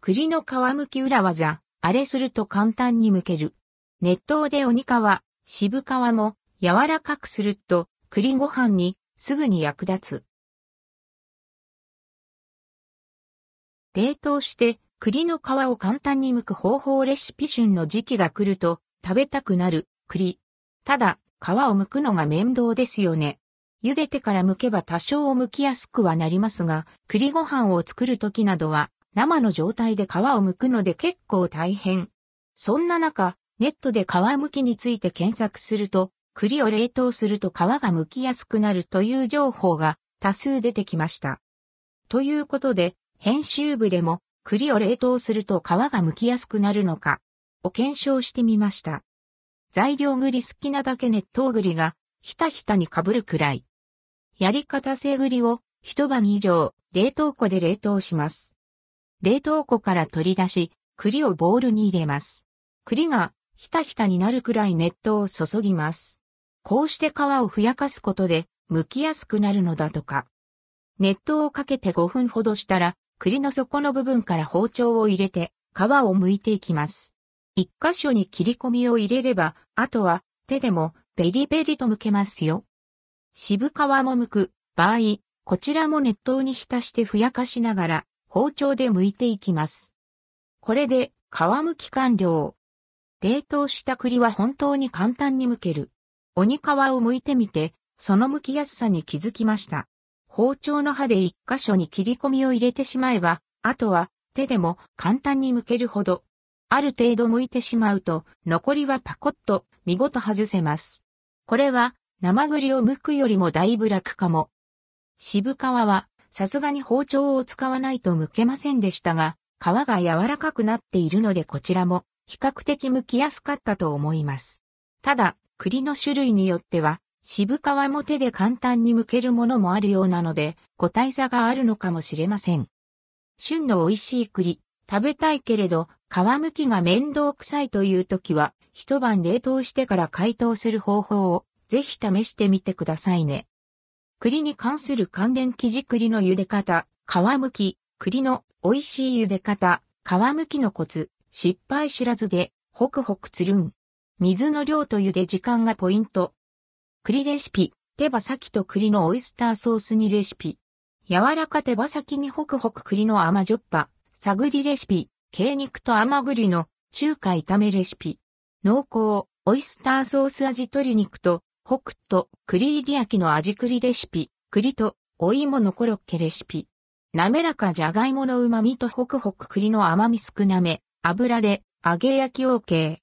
栗の皮むき裏技、あれすると簡単に剥ける。熱湯で鬼皮、渋皮も柔らかくすると栗ご飯にすぐに役立つ。冷凍して栗の皮を簡単に剥く方法レシピ旬の時期が来ると食べたくなる栗。ただ、皮を剥くのが面倒ですよね。茹でてから剥けば多少剥きやすくはなりますが、栗ご飯を作る時などは生の状態で皮を剥くので結構大変。そんな中、ネットで皮剥きについて検索すると、栗を冷凍すると皮が剥きやすくなるという情報が多数出てきました。ということで、編集部でも栗を冷凍すると皮が剥きやすくなるのかを検証してみました。材料栗好きなだけ熱湯栗がひたひたに被るくらい。やり方製栗を一晩以上冷凍庫で冷凍します。冷凍庫から取り出し、栗をボウルに入れます。栗がひたひたになるくらい熱湯を注ぎます。こうして皮をふやかすことで、剥きやすくなるのだとか。熱湯をかけて5分ほどしたら、栗の底の部分から包丁を入れて、皮を剥いていきます。一箇所に切り込みを入れれば、あとは手でもベリベリと剥けますよ。渋皮も剥く場合、こちらも熱湯に浸してふやかしながら、包丁で剥いていきます。これで皮むき完了。冷凍した栗は本当に簡単に剥ける。鬼皮を剥いてみて、その剥きやすさに気づきました。包丁の刃で一箇所に切り込みを入れてしまえば、あとは手でも簡単に剥けるほど。ある程度剥いてしまうと、残りはパコッと見事外せます。これは生栗を剥くよりもだいぶ楽かも。渋皮はさすがに包丁を使わないと剥けませんでしたが、皮が柔らかくなっているのでこちらも比較的剥きやすかったと思います。ただ、栗の種類によっては、渋皮も手で簡単に剥けるものもあるようなので、個体差があるのかもしれません。旬の美味しい栗、食べたいけれど、皮むきが面倒くさいという時は、一晩冷凍してから解凍する方法を、ぜひ試してみてくださいね。栗に関する関連記事栗の茹で方、皮むき、栗の美味しい茹で方、皮むきのコツ、失敗知らずで、ホクホクつるん。水の量と茹で時間がポイント。栗レシピ、手羽先と栗のオイスターソース煮レシピ。柔らか手羽先にホクホク栗の甘じょっぱ、探りレシピ、鶏肉と甘栗の中華炒めレシピ。濃厚、オイスターソース味鶏肉と北斗、栗入り焼きの味栗レシピ、栗とお芋のコロッケレシピ。滑らかじゃがいもの旨味とホクホク栗の甘み少なめ、油で揚げ焼き OK。